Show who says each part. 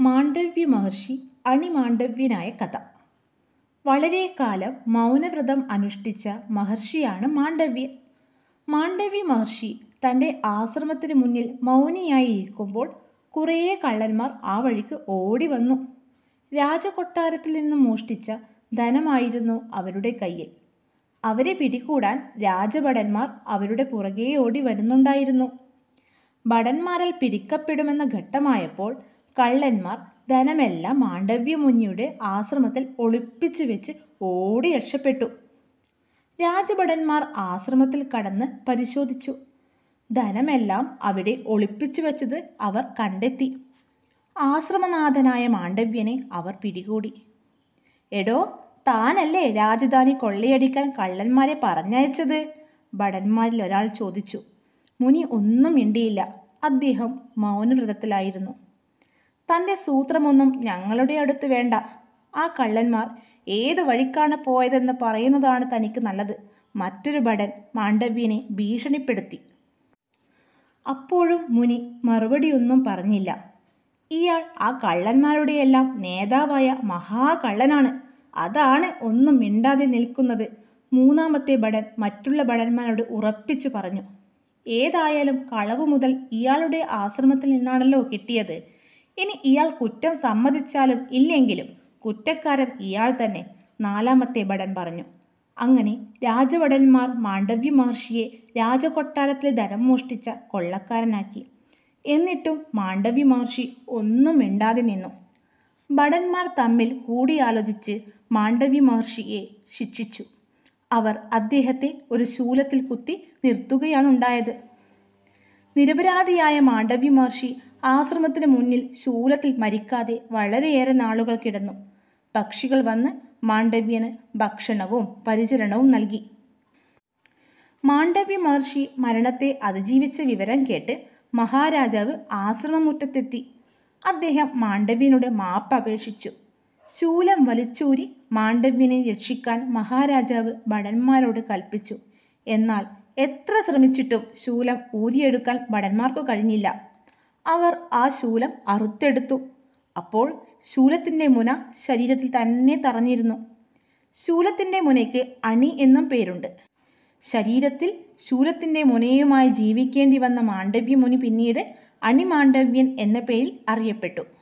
Speaker 1: മാണ്ഡവ്യ മഹർഷി അണിമാണ്ഡവ്യനായ കഥ. വളരെ കാലം മൗനവ്രതം അനുഷ്ഠിച്ച മഹർഷിയാണ് മാണ്ഡവ്യൻ. മാണ്ഡവ്യ മഹർഷി തന്റെ ആശ്രമത്തിന് മുന്നിൽ മൗനിയായി ഇരിക്കുമ്പോൾ കുറേ കള്ളന്മാർ ആ വഴിക്ക് ഓടി വന്നു. രാജകൊട്ടാരത്തിൽ നിന്ന് മോഷ്ടിച്ച ധനമായിരുന്നു അവരുടെ കയ്യിൽ. അവരെ പിടികൂടാൻ രാജഭടന്മാർ അവരുടെ പുറകെ ഓടി വരുന്നുണ്ടായിരുന്നു. ഭടന്മാരാൽ പിടിക്കപ്പെടുമെന്ന ഘട്ടമായപ്പോൾ കള്ളന്മാർ ധനമെല്ലാം മാണ്ഡവ്യമുനിയുടെ ആശ്രമത്തിൽ ഒളിപ്പിച്ചു വെച്ച് ഓടി രക്ഷപ്പെട്ടു. രാജഭടന്മാർ ആശ്രമത്തിൽ കടന്ന് പരിശോധിച്ചു. ധനമെല്ലാം അവിടെ ഒളിപ്പിച്ചു വച്ചത് അവർ കണ്ടെത്തി. ആശ്രമനാഥനായ മാണ്ഡവ്യനെ അവർ പിടികൂടി. എടോ താനല്ലേ രാജധാനി കൊള്ളയടിക്കാൻ കള്ളന്മാരെ പറഞ്ഞയച്ചത്? ഭടന്മാരിൽ ഒരാൾ ചോദിച്ചു. മുനി ഒന്നും മിണ്ടിയില്ല. അദ്ദേഹം മൗനവ്രതത്തിലായിരുന്നു. തന്റെ സൂത്രമൊന്നും ഞങ്ങളുടെ അടുത്ത് വേണ്ട. ആ കള്ളന്മാർ ഏത് വഴിക്കാണ് പോയതെന്ന് പറയുന്നതാണ് തനിക്ക് നല്ലത്. മറ്റൊരു ഭടൻ മാണ്ഡവ്യനെ ഭീഷണിപ്പെടുത്തി. അപ്പോഴും മുനി മറുപടിയൊന്നും പറഞ്ഞില്ല. ഇയാൾ ആ കള്ളന്മാരുടെയെല്ലാം നേതാവായ മഹാകള്ളനാണ്. അതാണ് ഒന്നും മിണ്ടാതെ നിൽക്കുന്നത്. മൂന്നാമത്തെ ഭടൻ മറ്റുള്ള ഭടന്മാരോട് ഉറപ്പിച്ചു പറഞ്ഞു. ഏതായാലും കളവ് മുതൽ ഇയാളുടെ ആശ്രമത്തിൽ നിന്നാണല്ലോ കിട്ടിയത്. ഇനി ഇയാൾ കുറ്റം സമ്മതിച്ചാലും ഇല്ലെങ്കിലും കുറ്റക്കാരൻ ഇയാൾ തന്നെ നാലാമത്തെ ഭടൻ പറഞ്ഞു. അങ്ങനെ രാജഭടന്മാർ മാണ്ഡവ്യ മഹർഷിയെ രാജകൊട്ടാരത്തിലെ ധനം മോഷ്ടിച്ച കൊള്ളക്കാരനാക്കി. എന്നിട്ടും മാണ്ഡവ്യ മഹർഷി ഒന്നും മിണ്ടാതെ നിന്നു. ഭടന്മാർ തമ്മിൽ കൂടിയാലോചിച്ച് മാണ്ഡവ്യ മഹർഷിയെ ശിക്ഷിച്ചു. അവർ അദ്ദേഹത്തെ ഒരു ശൂലത്തിൽ കുത്തി നിർത്തുകയാണുണ്ടായത്. നിരപരാധിയായ മാണ്ഡവ്യ മഹർഷി ആശ്രമത്തിന് മുന്നിൽ ശൂലത്തിൽ മരിക്കാതെ വളരെയേറെ നാളുകൾ കിടന്നു. പക്ഷികൾ വന്ന് മാണ്ഡവ്യന് ഭക്ഷണവും പരിചരണവും നൽകി. മാണ്ഡവ്യ മഹർഷി മരണത്തെ അതിജീവിച്ച വിവരം കേട്ട് മഹാരാജാവ് ആശ്രമമുറ്റത്തെത്തി. അദ്ദേഹം മാണ്ഡവ്യനോട് മാപ്പ് അപേക്ഷിച്ചു. ശൂലം വലിച്ചൂരി മാണ്ഡവ്യനെ രക്ഷിക്കാൻ മഹാരാജാവ് ഭടന്മാരോട് കൽപ്പിച്ചു. എന്നാൽ എത്ര ശ്രമിച്ചിട്ടും ശൂലം ഊരിയെടുക്കാൻ ഭടന്മാർക്കു കഴിഞ്ഞില്ല. അവർ ആ ശൂലം അറുത്തെടുത്തു. അപ്പോൾ ശൂലത്തിന്റെ മുന ശരീരത്തിൽ തന്നെ തറഞ്ഞിരുന്നു. ശൂലത്തിന്റെ മുനയ്ക്ക് അണി എന്നും പേരുണ്ട്. ശരീരത്തിൽ ശൂലത്തിന്റെ മുനയുമായി ജീവിക്കേണ്ടി വന്ന മാണ്ഡവ്യ മുനി പിന്നീട് അണിമാണ്ഡവ്യൻ എന്ന പേരിൽ അറിയപ്പെട്ടു.